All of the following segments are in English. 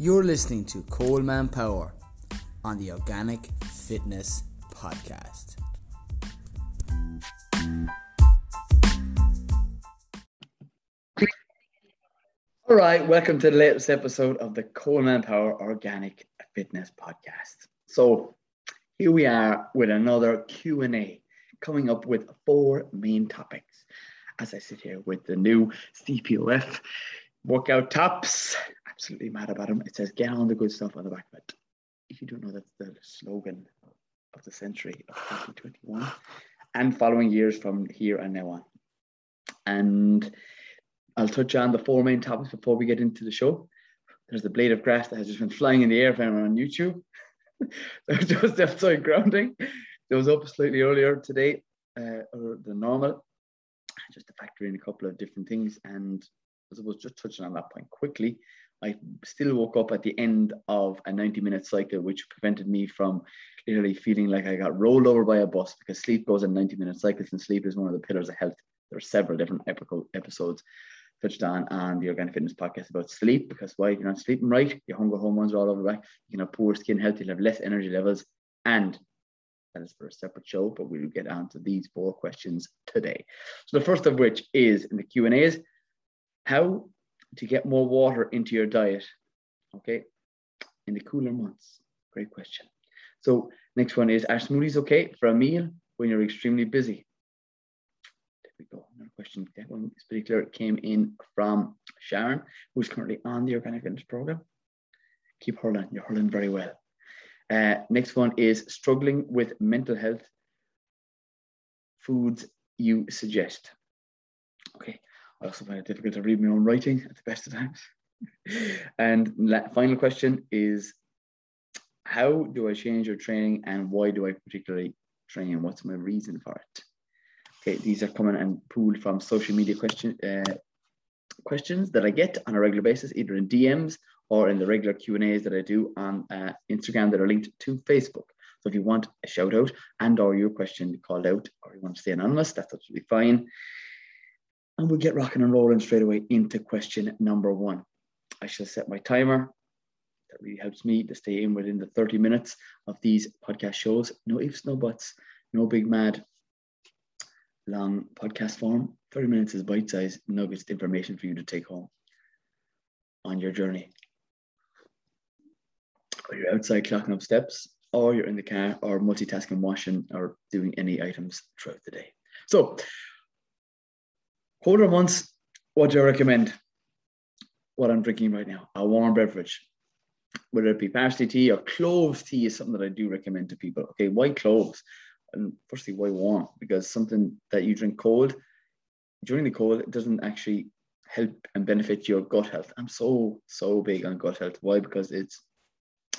You're listening to Coleman Power on the Organic Fitness Podcast. All right, welcome to the latest episode of the Coleman Power Organic Fitness Podcast. So here we are with another Q&A coming up with four main topics. As I sit here with the new CPOF workout tops, absolutely mad about them. It says get on the good stuff on the back of it. If you don't know that's the slogan of the century of 2021 and following years from here and now on. And I'll touch on the four main topics before we get into the show. There's the blade of grass that has just been flying in the air for anyone on YouTube. There's just outside grounding. It was up slightly earlier today uh, than normal, just to factor in a couple of different things. And I was just touching on that point quickly, I still woke up at the end of a 90 minute cycle, which prevented me from literally feeling like I got rolled over by a bus because sleep goes in 90 minute cycles and sleep is one of the pillars of health. There are several different episodes touched on on the Organic Fitness podcast about sleep because why you're not sleeping right, your hunger hormones are all over the back. You can have poor skin health, you'll have less energy levels, and that is for a separate show. But we'll get on to these four questions today. So the first of which is in the Q and A's, how to get more water into your diet. Okay, in the cooler months. Great question. So next one is, are smoothies okay for a meal when you're extremely busy? There we go. Another question. That one is particular came in from Sharon, who's currently on the organic fitness program. Keep hurling. You're hurling very well. Uh, next one is struggling with mental health. Foods you suggest. Okay. I also find it difficult to read my own writing at the best of times. and final question is how do I change your training and why do I particularly train? What's my reason for it? Okay, these are coming and pulled from social media question, uh, questions that I get on a regular basis, either in DMs or in the regular Q&As that I do on uh, Instagram that are linked to Facebook. So if you want a shout out and or your question called out or you want to stay anonymous, that's absolutely fine. And we'll get rocking and rolling straight away into question number one. I shall set my timer. That really helps me to stay in within the 30 minutes of these podcast shows. No ifs, no buts, no big mad long podcast form. 30 minutes is bite sized nuggets information for you to take home on your journey. Or you're outside clocking up steps, or you're in the car, or multitasking, washing, or doing any items throughout the day. So, colder months, what do I recommend? What I'm drinking right now, a warm beverage. Whether it be parsley tea or cloves tea is something that I do recommend to people. Okay, white cloves and firstly, why warm? Because something that you drink cold during the cold, it doesn't actually help and benefit your gut health. I'm so so big on gut health. Why? Because it's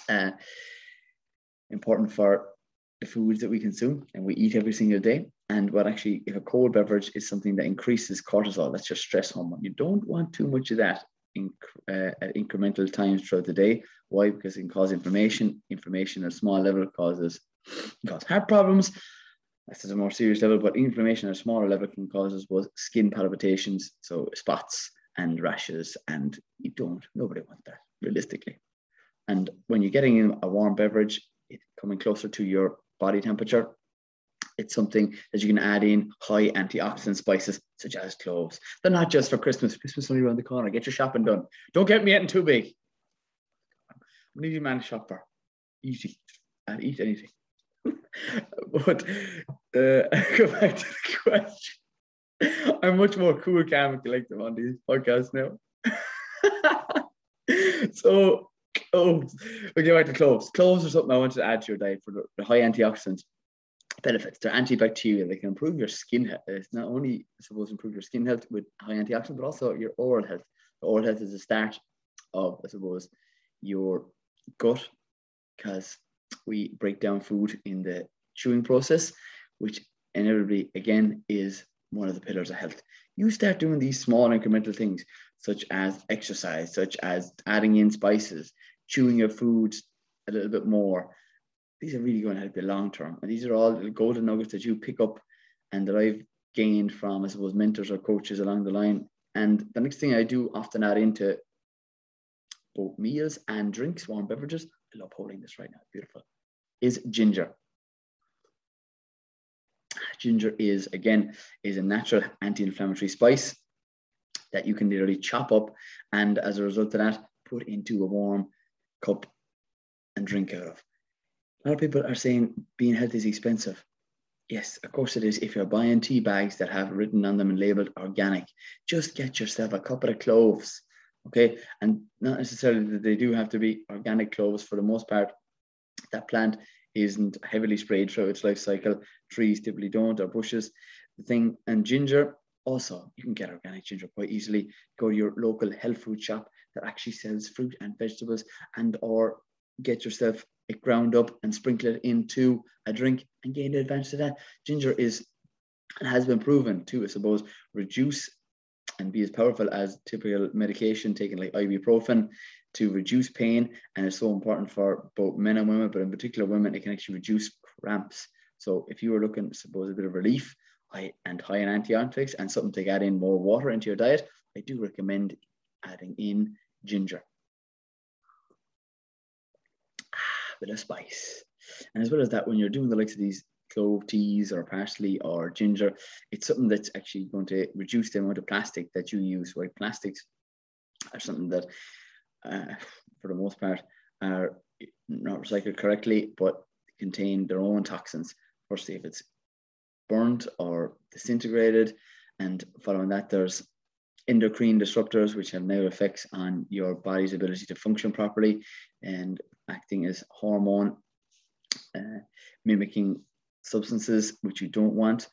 uh, important for the foods that we consume and we eat every single day. And what actually, if a cold beverage is something that increases cortisol, that's your stress hormone. You don't want too much of that in, uh, at incremental times throughout the day. Why? Because it can cause inflammation. Inflammation at a small level causes cause heart problems. That's at a more serious level, but inflammation at a smaller level can cause us both skin palpitations, so spots and rashes, and you don't, nobody wants that realistically. And when you're getting in a warm beverage, it's coming closer to your body temperature, it's something that you can add in high antioxidant spices such as cloves. They're not just for Christmas. Christmas only around the corner. Get your shopping done. Don't get me getting too big. I'm an easy man to shop for. Easy. I'll eat anything. but uh, go back to the question. I'm much more cool, calm, and collective on these podcasts now. so, cloves. We get back to cloves. Cloves are something I wanted to add to your diet for the high antioxidant benefits. They're antibacterial. They can improve your skin health. Uh, it's not only, I suppose, improve your skin health with high antioxidant, but also your oral health. The oral health is the start of, I suppose, your gut, because we break down food in the chewing process, which inevitably, again, is one of the pillars of health. You start doing these small incremental things, such as exercise, such as adding in spices, chewing your food a little bit more. These are really going to help you long term. And these are all the golden nuggets that you pick up and that I've gained from, I suppose, mentors or coaches along the line. And the next thing I do often add into both meals and drinks, warm beverages. I love holding this right now. Beautiful. Is ginger. Ginger is again is a natural anti-inflammatory spice that you can literally chop up and as a result of that, put into a warm cup and drink out of. A lot of people are saying being healthy is expensive. Yes, of course it is. If you're buying tea bags that have written on them and labeled organic, just get yourself a couple of cloves. Okay. And not necessarily that they do have to be organic cloves for the most part. That plant isn't heavily sprayed throughout its life cycle. Trees typically don't, or bushes. The thing and ginger, also, you can get organic ginger quite easily. Go to your local health food shop that actually sells fruit and vegetables, and or get yourself it ground up and sprinkle it into a drink and gain the advantage of that. Ginger is has been proven to, I suppose, reduce and be as powerful as typical medication taken like ibuprofen to reduce pain. And it's so important for both men and women, but in particular women, it can actually reduce cramps. So if you were looking, I suppose, a bit of relief high, and high in antioxidants and something to add in more water into your diet, I do recommend adding in ginger. Bit of spice. And as well as that, when you're doing the likes of these clove teas or parsley or ginger, it's something that's actually going to reduce the amount of plastic that you use, right? Plastics are something that, uh, for the most part, are not recycled correctly, but contain their own toxins. Firstly, if it's burnt or disintegrated. And following that, there's endocrine disruptors, which have now effects on your body's ability to function properly and acting as hormone uh, mimicking substances, which you don't want.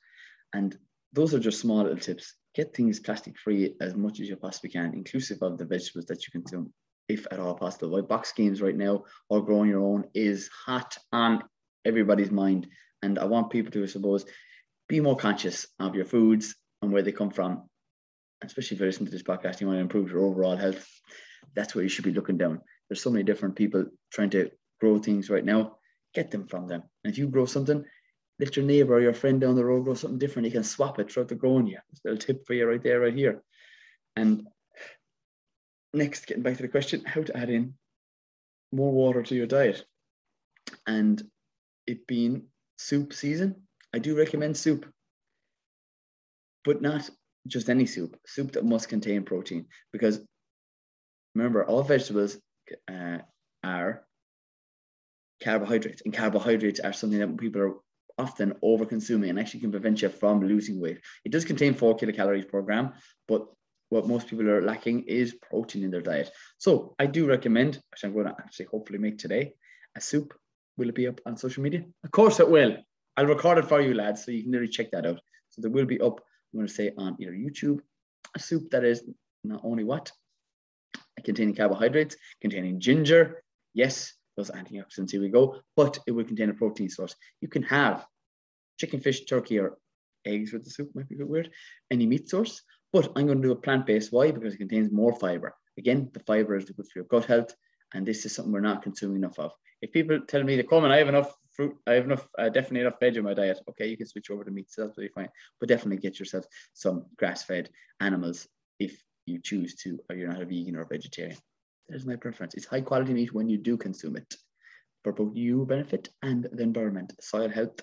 And those are just small little tips. Get things plastic free as much as you possibly can, inclusive of the vegetables that you consume, if at all possible. White box schemes right now or growing your own is hot on everybody's mind. And I want people to, I suppose, be more conscious of your foods and where they come from. Especially if you listen to this podcast, you want to improve your overall health. That's where you should be looking down. There's so many different people trying to grow things right now. Get them from them. And if you grow something, let your neighbor or your friend down the road grow something different. You can swap it throughout the growing year. There's a little tip for you right there, right here. And next, getting back to the question, how to add in more water to your diet. And it being soup season, I do recommend soup, but not just any soup, soup that must contain protein. Because remember, all vegetables uh, are carbohydrates, and carbohydrates are something that people are often over consuming and actually can prevent you from losing weight. It does contain four kilocalories per gram, but what most people are lacking is protein in their diet. So I do recommend, which I'm going to actually hopefully make today, a soup. Will it be up on social media? Of course it will. I'll record it for you, lads, so you can really check that out. So there will be up, I'm going to say, on either YouTube, a soup that is not only what? Containing carbohydrates, containing ginger. Yes, those antioxidants, here we go. But it will contain a protein source. You can have chicken, fish, turkey, or eggs with the soup, might be a bit weird. Any meat source. But I'm going to do a plant-based. Why? Because it contains more fiber. Again, the fiber is good for your gut health. And this is something we're not consuming enough of. If people tell me, they come and I have enough fruit. I have enough, uh, definitely enough veg in my diet. Okay, you can switch over to meat, so that's really fine. But definitely get yourself some grass-fed animals if you choose to, or you're not a vegan or a vegetarian. There's my preference. It's high quality meat when you do consume it for both you benefit and the environment, soil health.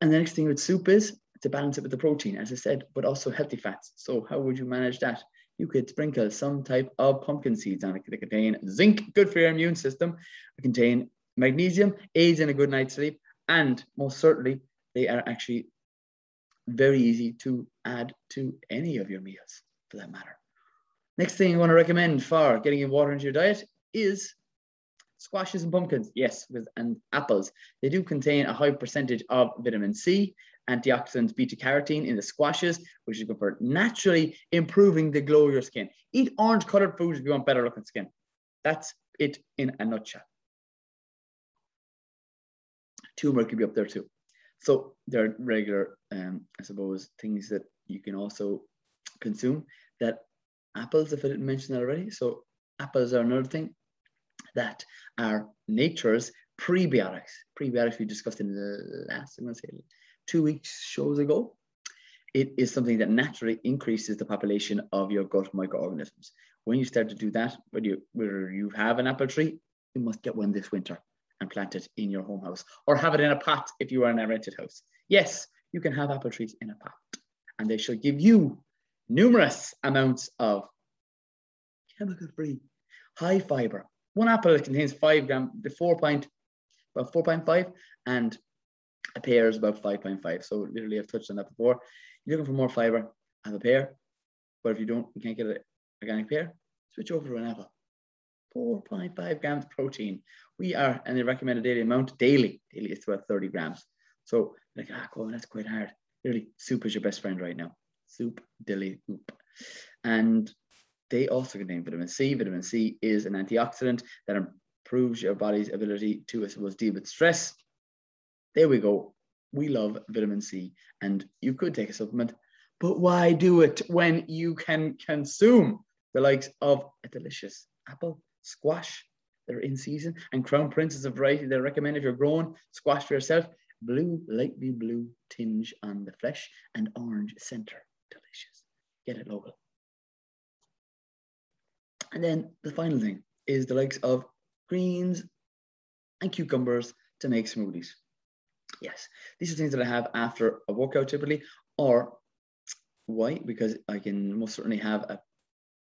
And the next thing with soup is to balance it with the protein, as I said, but also healthy fats. So how would you manage that? You could sprinkle some type of pumpkin seeds on it. They contain zinc, good for your immune system. They contain Magnesium aids in a good night's sleep, and most certainly, they are actually very easy to add to any of your meals for that matter. Next thing I want to recommend for getting in water into your diet is squashes and pumpkins. Yes, with and apples. They do contain a high percentage of vitamin C, antioxidants, beta carotene in the squashes, which is good for naturally improving the glow of your skin. Eat orange colored foods if you want better looking skin. That's it in a nutshell turmeric could be up there too. So there are regular, um, I suppose, things that you can also consume. That apples, if I didn't mention that already. So apples are another thing that are nature's prebiotics. Prebiotics we discussed in the last, I'm to say, two weeks shows ago. it is something that naturally increases the population of your gut microorganisms. When you start to do that, whether you, whether you have an apple tree, you must get one this winter and plant it in your home house or have it in a pot if you are in a rented house. Yes, you can have apple trees in a pot and they shall give you numerous amounts of chemical free, high fiber. One apple contains five gram, the four point, about 4.5 and a pear is about 5.5. So literally I've touched on that before. You're looking for more fiber, have a pear. But if you don't, you can't get an organic pear, switch over to an apple. 4.5 grams protein. We are, and they recommend a daily amount daily. Daily is about 30 grams. So like, ah, cool, that's quite hard. Really, soup is your best friend right now. Soup, dilly, oop. And they also contain vitamin C. Vitamin C is an antioxidant that improves your body's ability to, I suppose, deal with stress. There we go. We love vitamin C, and you could take a supplement, but why do it when you can consume the likes of a delicious apple, squash, they're in season, and Crown Prince is a variety they recommend if you're growing squash for yourself. Blue, lightly blue tinge on the flesh and orange center. Delicious. Get it local. And then the final thing is the likes of greens and cucumbers to make smoothies. Yes, these are things that I have after a workout typically, or why? Because I can most certainly have a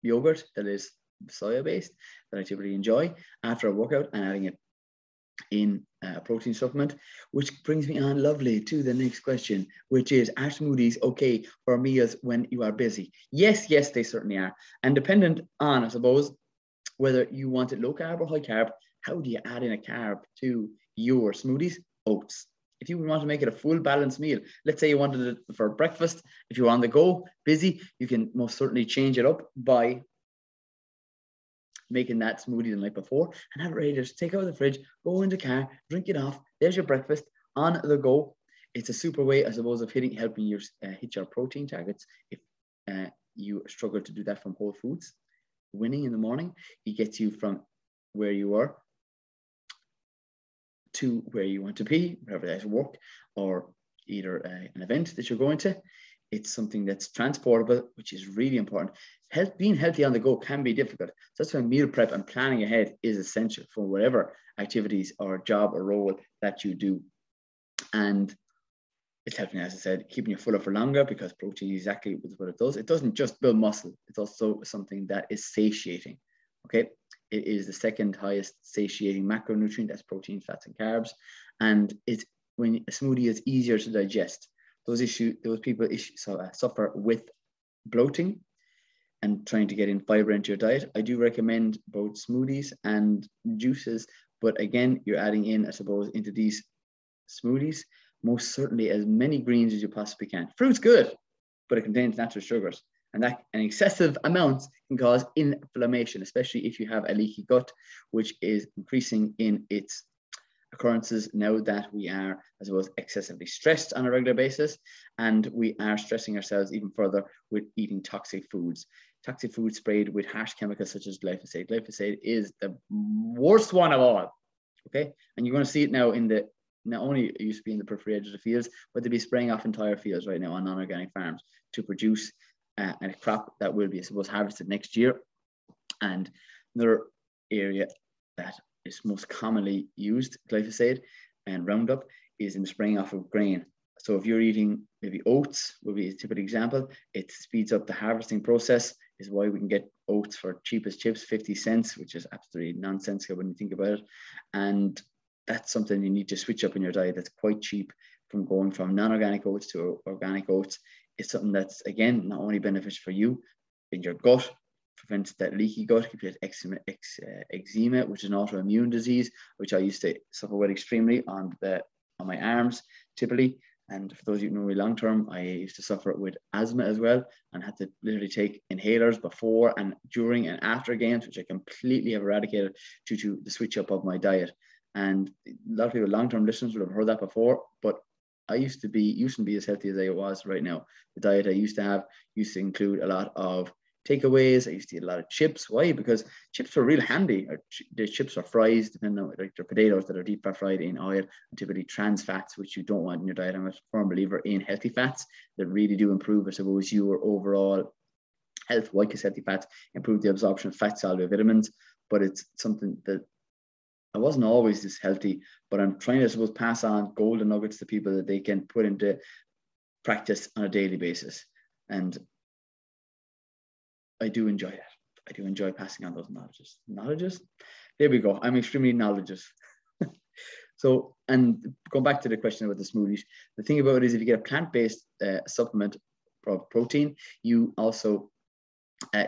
yogurt that is soya based that I typically enjoy after a workout and adding it in uh, a protein supplement, which brings me on lovely to the next question, which is are smoothies okay for meals when you are busy? Yes, yes, they certainly are. And dependent on, I suppose, whether you want it low carb or high carb, how do you add in a carb to your smoothies? Oats. If you want to make it a full balanced meal, let's say you wanted it for breakfast, if you're on the go, busy, you can most certainly change it up by making that smoothie the night before and have it ready to take out of the fridge, go in the car, drink it off. There's your breakfast on the go. It's a super way, I suppose, of hitting helping you uh, hit your protein targets. If uh, you struggle to do that from Whole Foods, winning in the morning, it gets you from where you are to where you want to be, wherever that's work or either uh, an event that you're going to. It's something that's transportable, which is really important. Health, being healthy on the go can be difficult. So that's why meal prep and planning ahead is essential for whatever activities or job or role that you do. And it's helping, as I said, keeping you fuller for longer because protein is exactly what it does. It doesn't just build muscle, it's also something that is satiating. Okay. It is the second highest satiating macronutrient, that's protein, fats, and carbs. And it's when a smoothie is easier to digest those issue those people issue, so, uh, suffer with bloating and trying to get in fiber into your diet. I do recommend both smoothies and juices, but again, you're adding in, I suppose, into these smoothies most certainly as many greens as you possibly can. Fruit's good, but it contains natural sugars, and that an excessive amounts can cause inflammation, especially if you have a leaky gut, which is increasing in its occurrences now that we are, I suppose, excessively stressed on a regular basis, and we are stressing ourselves even further with eating toxic foods. Toxic foods sprayed with harsh chemicals such as glyphosate. Glyphosate is the worst one of all. Okay, and you're going to see it now in the not only used to be in the periphery edge of the fields, but they'll be spraying off entire fields right now on non-organic farms to produce uh, a crop that will be, I suppose, harvested next year. And another area that is most commonly used, glyphosate and Roundup, is in the spraying off of grain. So if you're eating maybe oats, would be a typical example, it speeds up the harvesting process, is why we can get oats for cheapest chips, 50 cents, which is absolutely nonsensical when you think about it. And that's something you need to switch up in your diet that's quite cheap from going from non-organic oats to organic oats. It's something that's, again, not only beneficial for you in your gut, prevents that leaky gut, keeps it eczema, ex, uh, eczema, which is an autoimmune disease, which I used to suffer with extremely on the on my arms, typically. And for those of you who know me long term, I used to suffer with asthma as well, and had to literally take inhalers before and during and after games, which I completely have eradicated due to the switch up of my diet. And a lot of people, long term listeners, would have heard that before, but I used to be used to be as healthy as I was right now. The diet I used to have used to include a lot of takeaways. I used to eat a lot of chips. Why? Because chips were real handy. The chips are fries, depending on like they're potatoes that are deep fried in oil, typically trans fats, which you don't want in your diet. I'm a firm believer in healthy fats that really do improve, I suppose, your overall health. Why? Because healthy fats improve the absorption of fat soluble vitamins, but it's something that I wasn't always this healthy, but I'm trying to, I suppose, pass on golden nuggets to people that they can put into practice on a daily basis. And I do enjoy that. I do enjoy passing on those knowledges. Knowledges? There we go. I'm extremely knowledgeous. so, and going back to the question about the smoothies, the thing about it is if you get a plant-based uh, supplement of protein, you also uh,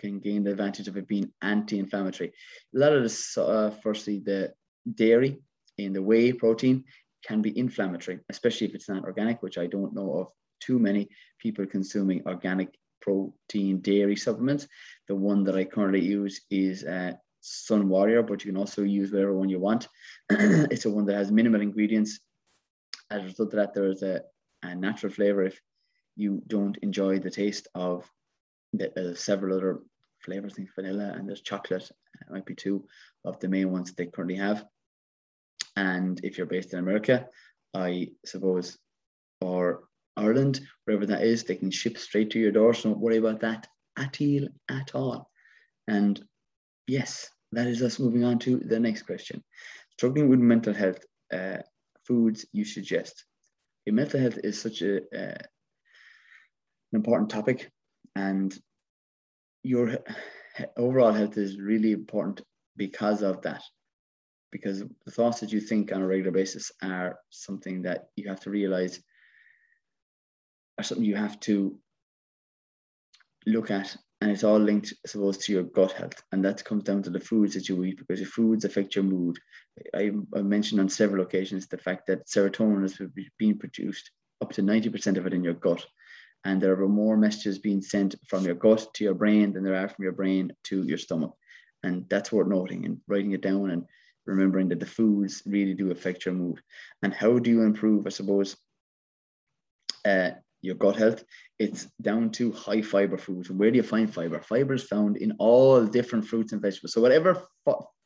can gain the advantage of it being anti-inflammatory. A lot of this, uh, firstly, the dairy in the whey protein can be inflammatory, especially if it's not organic, which I don't know of too many people consuming organic protein dairy supplements. The one that I currently use is uh, Sun Warrior, but you can also use whatever one you want. it's a one that has minimal ingredients. As a result of that, there is a, a natural flavor if you don't enjoy the taste of there's several other flavors, I think vanilla and there's chocolate, it might be two of the main ones they currently have. And if you're based in America, I suppose, or Ireland, wherever that is, they can ship straight to your door. So don't worry about that at all, at all. And yes, that is us moving on to the next question. Struggling with mental health, uh, foods you suggest. Okay, mental health is such a uh, an important topic and your overall health is really important because of that because the thoughts that you think on a regular basis are something that you have to realize are something you have to look at and it's all linked i suppose to your gut health and that comes down to the foods that you eat because your foods affect your mood i, I mentioned on several occasions the fact that serotonin is being produced up to 90% of it in your gut and there are more messages being sent from your gut to your brain than there are from your brain to your stomach. And that's worth noting and writing it down and remembering that the foods really do affect your mood. And how do you improve, I suppose, uh, your gut health? It's down to high fiber foods. Where do you find fiber? Fiber is found in all different fruits and vegetables. So whatever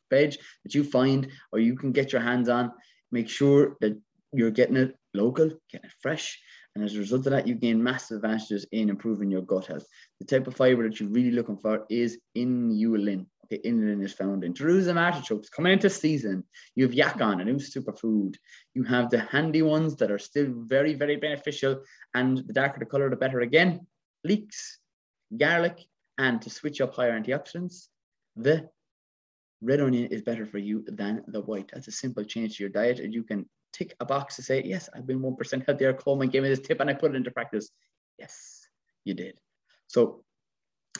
veg that you find or you can get your hands on, make sure that you're getting it local, getting it fresh, and as a result of that, you gain massive advantages in improving your gut health. The type of fiber that you're really looking for is inulin. Okay, inulin is found in Jerusalem artichokes coming into season. You have yacon, a new superfood. You have the handy ones that are still very, very beneficial. And the darker the color, the better again. Leeks, garlic, and to switch up higher antioxidants, the red onion is better for you than the white. That's a simple change to your diet, and you can tick a box to say, yes, I've been 1% healthier. Coleman gave me this tip and I put it into practice. Yes, you did. So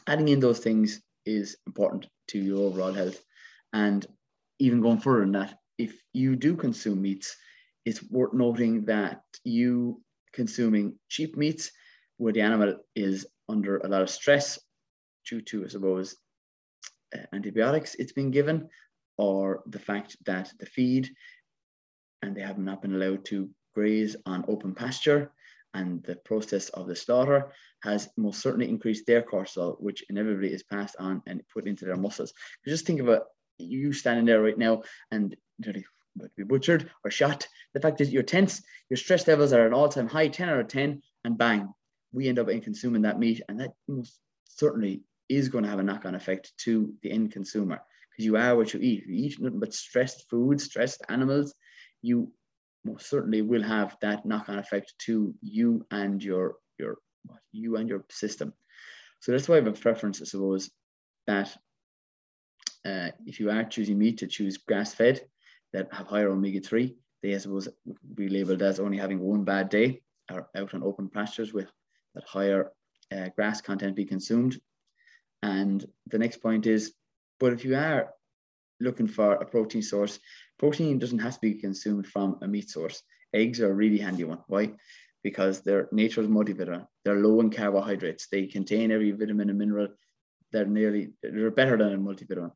adding in those things is important to your overall health. And even going further than that, if you do consume meats, it's worth noting that you consuming cheap meats where the animal is under a lot of stress due to, I suppose, Uh, antibiotics it's been given, or the fact that the feed and they have not been allowed to graze on open pasture. And the process of the slaughter has most certainly increased their cortisol, which inevitably is passed on and put into their muscles. Just think about you standing there right now and be butchered or shot. The fact is, you're tense, your stress levels are at an all time high, 10 out of 10, and bang, we end up in consuming that meat. And that most certainly is going to have a knock on effect to the end consumer because you are what you eat. You eat nothing but stressed food, stressed animals, you most certainly will have that knock-on effect to you and your your you and your system. So that's why I have a preference, I suppose, that uh, if you are choosing meat to choose grass-fed that have higher omega-3, they I suppose be labeled as only having one bad day or out on open pastures with that higher uh, grass content be consumed. And the next point is, but if you are looking for a protein source, protein doesn't have to be consumed from a meat source. Eggs are a really handy one. Why? Because they're nature's multivitamin. They're low in carbohydrates. They contain every vitamin and mineral. They're nearly they're better than a multivitamin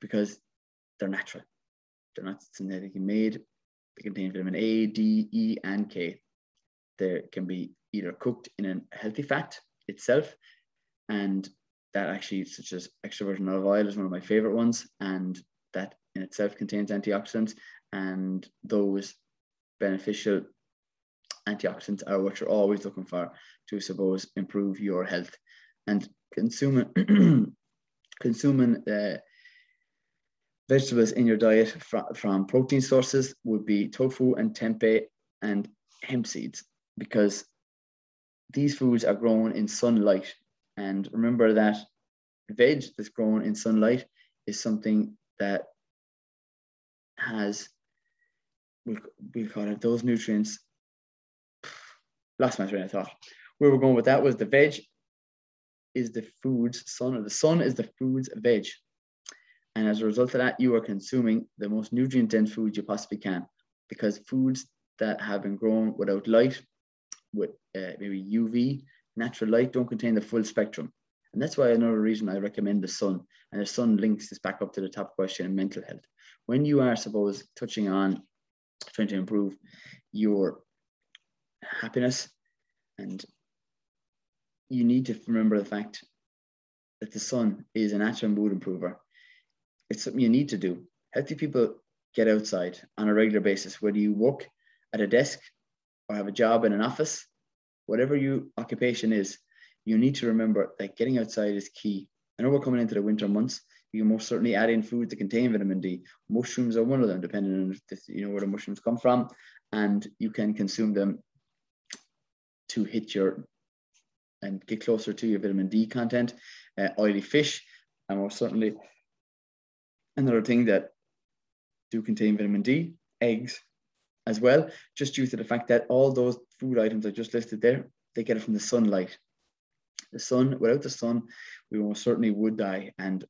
because they're natural. They're not synthetically made. They contain vitamin A, D, E, and K. They can be either cooked in a healthy fat itself, and that actually, such as extra virgin olive oil, is one of my favorite ones, and that in itself contains antioxidants, and those beneficial antioxidants are what you're always looking for to suppose improve your health. And consuming consuming uh, vegetables in your diet from protein sources would be tofu and tempeh and hemp seeds because these foods are grown in sunlight and remember that veg that's grown in sunlight is something that has we we call it those nutrients Last my train of thought. Where we're going with that was the veg is the food's sun, or the sun is the food's veg. And as a result of that, you are consuming the most nutrient dense food you possibly can because foods that have been grown without light, with uh, maybe UV, natural light, don't contain the full spectrum. And that's why another reason I recommend the sun. And the sun links this back up to the top question in mental health. When you are, suppose, touching on trying to improve your happiness and you need to remember the fact that the sun is a natural mood improver it's something you need to do healthy people get outside on a regular basis whether you work at a desk or have a job in an office whatever your occupation is you need to remember that getting outside is key i know we're coming into the winter months you can most certainly add in food that contain vitamin D. Mushrooms are one of them, depending on this, you know where the mushrooms come from, and you can consume them to hit your and get closer to your vitamin D content. Uh, oily fish, and most certainly another thing that do contain vitamin D, eggs as well, just due to the fact that all those food items I just listed there, they get it from the sunlight. The sun, without the sun, we most certainly would die. And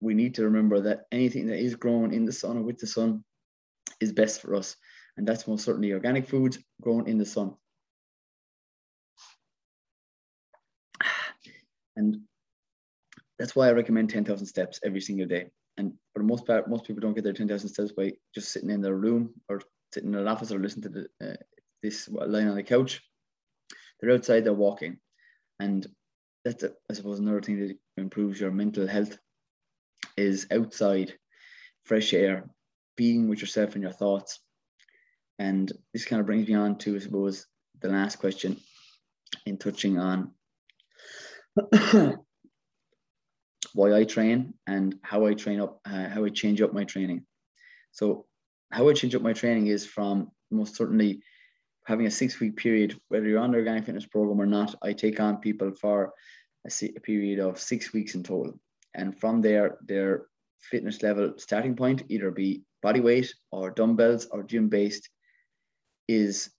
we need to remember that anything that is grown in the sun or with the sun is best for us. And that's most certainly organic foods grown in the sun. And that's why I recommend 10,000 steps every single day. And for the most part, most people don't get their 10,000 steps by just sitting in their room or sitting in an office or listening to the, uh, this lying on the couch. They're outside, they're walking. And that's, a, I suppose, another thing that improves your mental health is outside, fresh air, being with yourself and your thoughts. And this kind of brings me on to, I suppose, the last question in touching on why I train and how I train up, uh, how I change up my training. So, how I change up my training is from most certainly having a six week period, whether you're on the organic fitness program or not. I take on people for a, period of six weeks in total and from there their fitness level starting point either be body weight or dumbbells or gym based is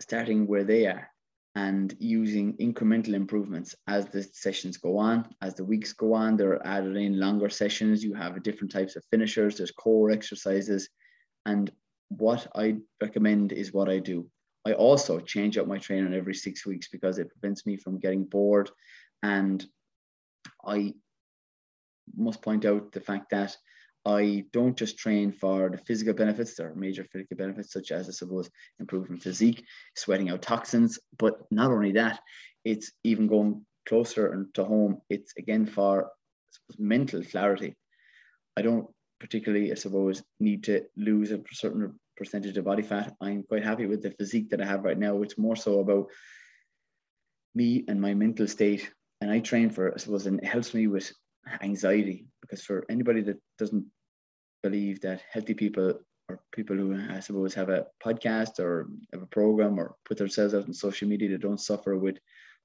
starting where they are and using incremental improvements as the sessions go on as the weeks go on they're added in longer sessions. You have different types of finishers there's core exercises. And what i recommend is what i do. I also change up my training every six weeks because it prevents me from getting bored. And I must point out the fact that I don't just train for the physical benefits, there are major physical benefits, such as, I suppose, improving physique, sweating out toxins. But not only that, it's even going closer and to home. It's again for mental clarity. I don't particularly, I suppose, need to lose a certain percentage of body fat. I'm quite happy with the physique that I have right now. It's more so about me and my mental state and I train for I suppose and it helps me with anxiety because for anybody that doesn't believe that healthy people or people who I suppose have a podcast or have a program or put themselves out on social media that don't suffer with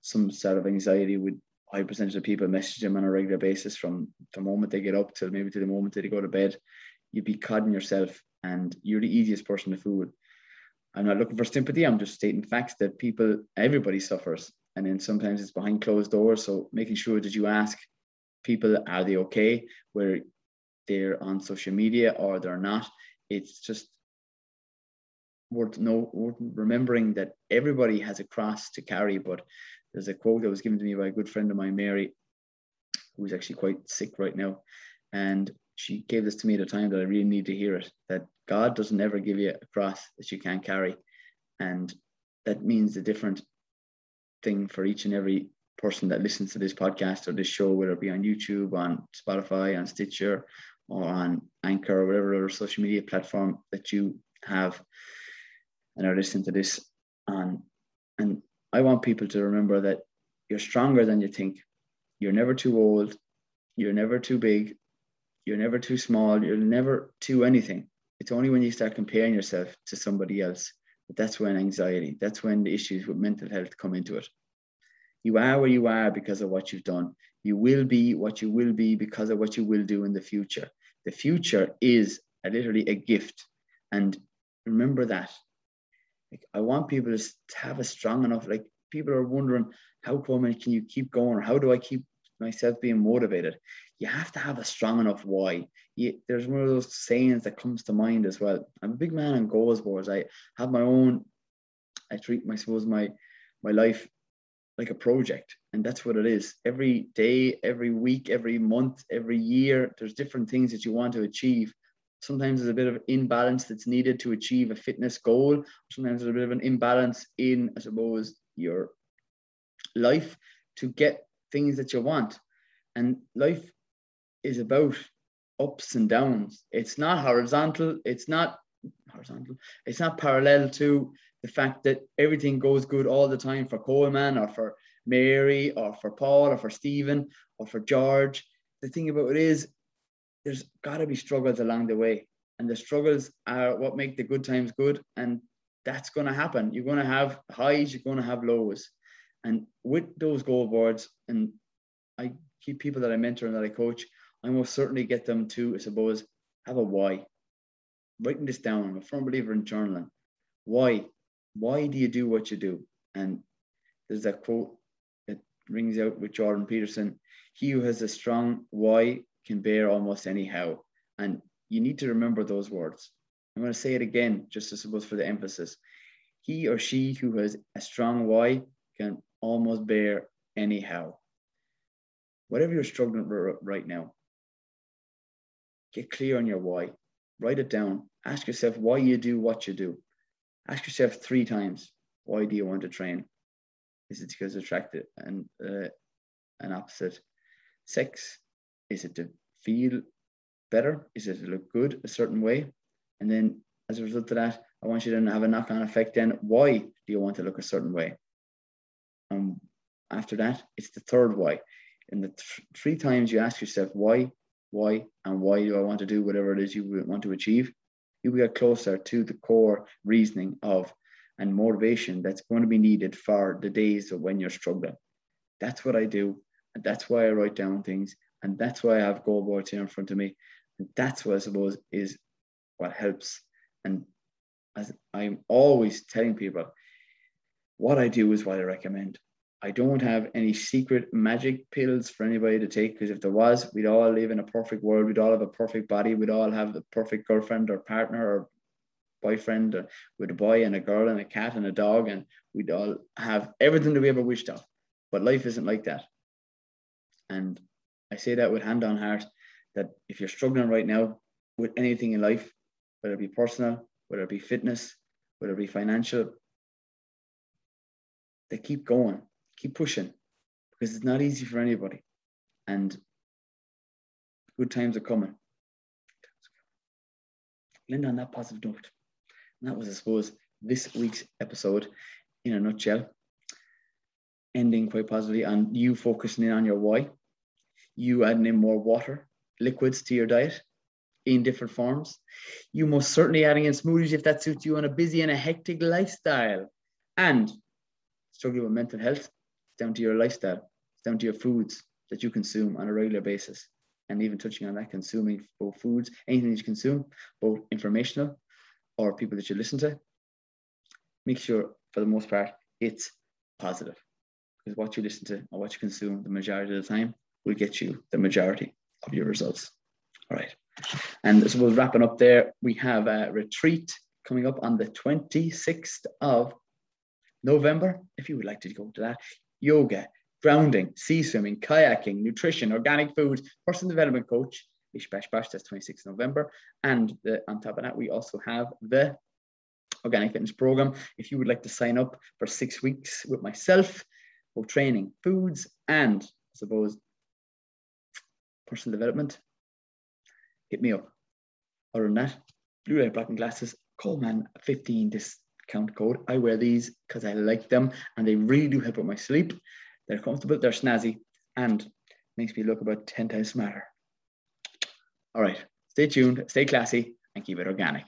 some sort of anxiety with high percentage of people message them on a regular basis from the moment they get up till maybe to the moment that they go to bed you'd be codding yourself and you're the easiest person to fool I'm not looking for sympathy. I'm just stating facts that people, everybody suffers and then sometimes it's behind closed doors. So making sure that you ask people, are they okay? Where they're on social media or they're not. It's just worth no worth remembering that everybody has a cross to carry. But there's a quote that was given to me by a good friend of mine, Mary, who's actually quite sick right now. And she gave this to me at a time that I really need to hear it that God doesn't ever give you a cross that you can't carry. And that means a different thing for each and every person that listens to this podcast or this show, whether it be on YouTube, on Spotify, on Stitcher, or on Anchor, or whatever other social media platform that you have and are listening to this on. And I want people to remember that you're stronger than you think. You're never too old. You're never too big. You're never too small. You're never too anything. It's only when you start comparing yourself to somebody else that that's when anxiety, that's when the issues with mental health come into it. You are where you are because of what you've done. You will be what you will be because of what you will do in the future. The future is a, literally a gift. And remember that. Like, I want people to have a strong enough, like people are wondering, how come can you keep going? Or how do I keep myself being motivated? You have to have a strong enough why. You, there's one of those sayings that comes to mind as well. I'm a big man on goals boards. I have my own, I treat, I suppose, my my life like a project. And that's what it is. Every day every week every month every year there's different things that you want to achieve. Sometimes there's a bit of imbalance that's needed to achieve a fitness goal. Sometimes there's a bit of an imbalance in i suppose your life to get things that you want. And life is about ups and downs. It's not horizontal. It's not horizontal. It's not parallel to the fact that everything goes good all the time for Coleman or for Mary or for Paul or for Stephen or for George. The thing about it is, there's got to be struggles along the way. And the struggles are what make the good times good. And that's going to happen. You're going to have highs, you're going to have lows. And with those goal boards, and I keep people that I mentor and that I coach, I most certainly get them to, I suppose, have a why. Writing this down. I'm a firm believer in journaling. Why? Why do you do what you do? And there's that quote that rings out with Jordan Peterson He who has a strong why can bear almost anyhow. And you need to remember those words. I'm going to say it again, just I suppose for the emphasis. He or she who has a strong why can almost bear anyhow. Whatever you're struggling with right now, get clear on your why. Write it down. Ask yourself why you do what you do. Ask yourself three times, why do you want to train? Is it because attracted and uh, an opposite sex? Is it to feel better? Is it to look good a certain way? And then as a result of that, I want you to have a knock-on effect then. Why do you want to look a certain way? And after that, it's the third why. And the th- three times you ask yourself why, why, and why do I want to do whatever it is you want to achieve, you get closer to the core reasoning of and motivation that's going to be needed for the days of when you're struggling. That's what I do. And that's why I write down things. And that's why I have goal boards here in front of me. And that's what I suppose is what helps. And as I'm always telling people, what I do is what I recommend. I don't have any secret magic pills for anybody to take because if there was, we'd all live in a perfect world. We'd all have a perfect body. We'd all have the perfect girlfriend or partner or boyfriend or with a boy and a girl and a cat and a dog, and we'd all have everything that we ever wished of. But life isn't like that. And I say that with hand on heart that if you're struggling right now with anything in life, whether it be personal, whether it be fitness, whether it be financial, they keep going keep pushing because it's not easy for anybody. And good times are coming. End on that positive note. And that was, I suppose, this week's episode in a nutshell. Ending quite positively on you focusing in on your why, you adding in more water, liquids to your diet in different forms. You most certainly adding in smoothies if that suits you on a busy and a hectic lifestyle. And struggling with mental health, down to your lifestyle, it's down to your foods that you consume on a regular basis. And even touching on that, consuming both foods, anything that you consume, both informational or people that you listen to, make sure for the most part it's positive. Because what you listen to or what you consume the majority of the time will get you the majority of your results. All right. And so we're wrapping up there. We have a retreat coming up on the 26th of November. If you would like to go to that, yoga, grounding, sea swimming, kayaking, nutrition, organic food, personal development coach, Bish Bash Bash, that's 26th November. And the, on top of that, we also have the organic fitness program. If you would like to sign up for six weeks with myself, for training, foods, and I suppose personal development, hit me up. Other than that, blue light blocking glasses, Coleman 15 discount code. I wear these because I like them and they really do help with my sleep. They're comfortable, they're snazzy, and makes me look about 10 times smarter. All right, stay tuned, stay classy, and keep it organic.